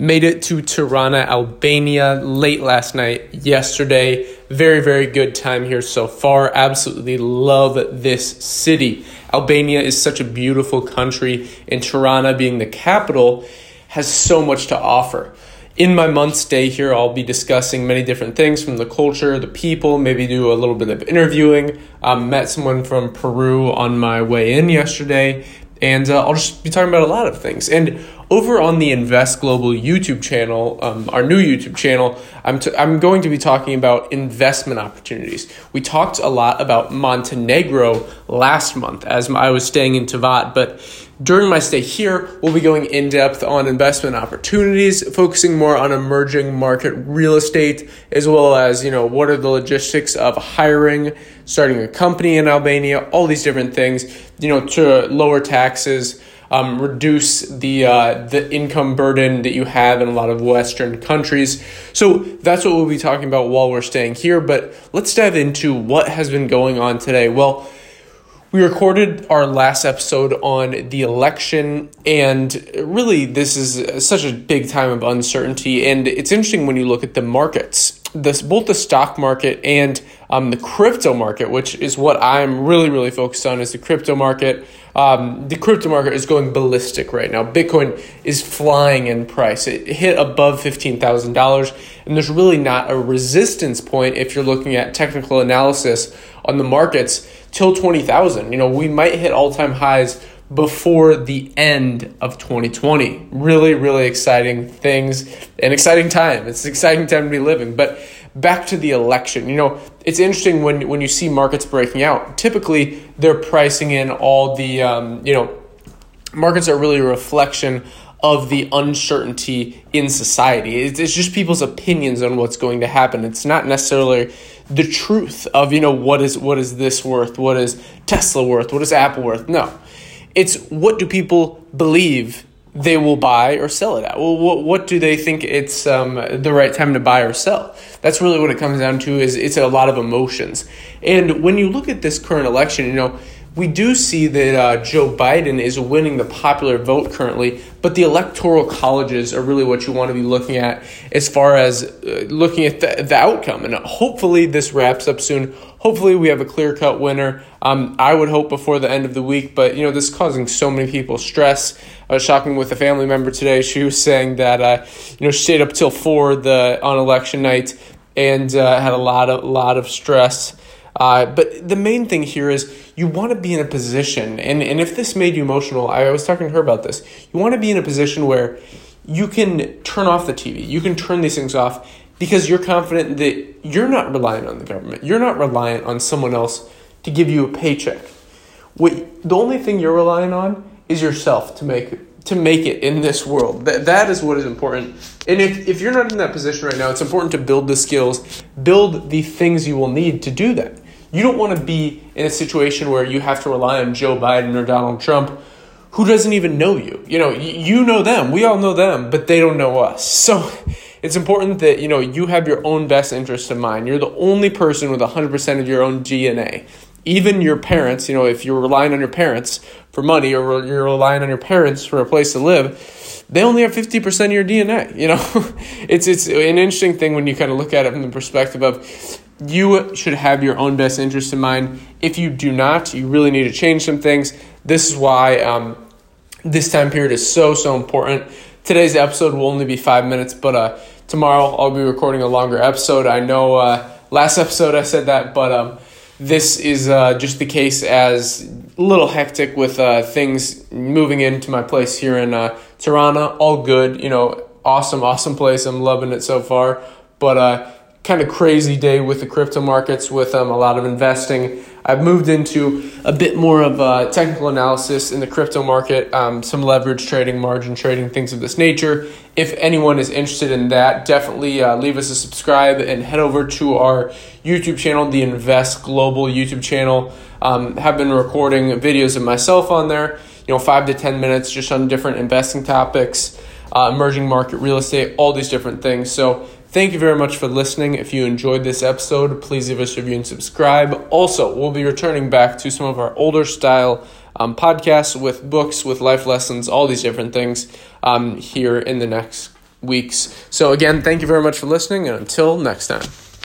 Made it to Tirana, Albania late last night, yesterday. Very, very good time here so far. Absolutely love this city. Albania is such a beautiful country, and Tirana, being the capital, has so much to offer. In my month stay here, I'll be discussing many different things from the culture, the people, maybe do a little bit of interviewing. Um, met someone from Peru on my way in yesterday, and uh, I'll just be talking about a lot of things. And over on the Invest Global YouTube channel, um, our new YouTube channel, I'm, t- I'm going to be talking about investment opportunities. We talked a lot about Montenegro last month as I was staying in Tivat, but during my stay here, we'll be going in depth on investment opportunities, focusing more on emerging market real estate, as well as, you know, what are the logistics of hiring, starting a company in Albania, all these different things, you know, to lower taxes, um, reduce the uh, the income burden that you have in a lot of Western countries. So that's what we'll be talking about while we're staying here. But let's dive into what has been going on today. Well. We recorded our last episode on the election, and really, this is such a big time of uncertainty. And it's interesting when you look at the markets, this both the stock market and um, the crypto market, which is what I'm really, really focused on, is the crypto market. Um, the crypto market is going ballistic right now. Bitcoin is flying in price. It hit above fifteen thousand dollars, and there's really not a resistance point if you're looking at technical analysis on the markets till 20,000. You know, we might hit all time highs before the end of 2020. Really, really exciting things, an exciting time. It's an exciting time to be living. But back to the election, you know, it's interesting when, when you see markets breaking out. Typically, they're pricing in all the, um, you know, markets are really a reflection of the uncertainty in society. It's just people's opinions on what's going to happen. It's not necessarily the truth of you know what is what is this worth what is tesla worth what is apple worth no it's what do people believe they will buy or sell it at? Well what, what do they think it's um, the right time to buy or sell? That's really what it comes down to is it's a lot of emotions. And when you look at this current election you know we do see that uh, Joe Biden is winning the popular vote currently, but the electoral colleges are really what you want to be looking at as far as uh, looking at the, the outcome. And hopefully, this wraps up soon. Hopefully, we have a clear cut winner. Um, I would hope before the end of the week, but you know, this is causing so many people stress. I was talking with a family member today. She was saying that uh, you know she stayed up till four the on election night and uh, had a lot of lot of stress. Uh, but the main thing here is you want to be in a position, and, and if this made you emotional, I was talking to her about this. You want to be in a position where you can turn off the TV, you can turn these things off because you're confident that you're not reliant on the government, you're not reliant on someone else to give you a paycheck. What, the only thing you're relying on is yourself to make to make it in this world. That, that is what is important. And if, if you're not in that position right now, it's important to build the skills, build the things you will need to do that. You don't want to be in a situation where you have to rely on Joe Biden or Donald Trump who doesn't even know you. You know, you know them, we all know them, but they don't know us. So it's important that, you know, you have your own best interest in mind. You're the only person with 100% of your own DNA. Even your parents, you know, if you're relying on your parents for money or you're relying on your parents for a place to live, they only have 50% of your DNA, you know? it's it's an interesting thing when you kind of look at it from the perspective of you should have your own best interest in mind. If you do not, you really need to change some things. This is why um, this time period is so, so important. Today's episode will only be five minutes, but uh, tomorrow I'll be recording a longer episode. I know uh, last episode I said that, but um, this is uh, just the case as a little hectic with uh, things moving into my place here in uh, Tirana. All good, you know, awesome, awesome place. I'm loving it so far. But uh, kind of crazy day with the crypto markets, with um, a lot of investing. I've moved into a bit more of a technical analysis in the crypto market, um, some leverage trading, margin trading, things of this nature. If anyone is interested in that, definitely uh, leave us a subscribe and head over to our YouTube channel, the Invest Global YouTube channel. Um, have been recording videos of myself on there, you know, five to 10 minutes just on different investing topics, uh, emerging market real estate, all these different things. So Thank you very much for listening. If you enjoyed this episode, please leave us a review and subscribe. Also, we'll be returning back to some of our older style um, podcasts with books, with life lessons, all these different things um, here in the next weeks. So, again, thank you very much for listening, and until next time.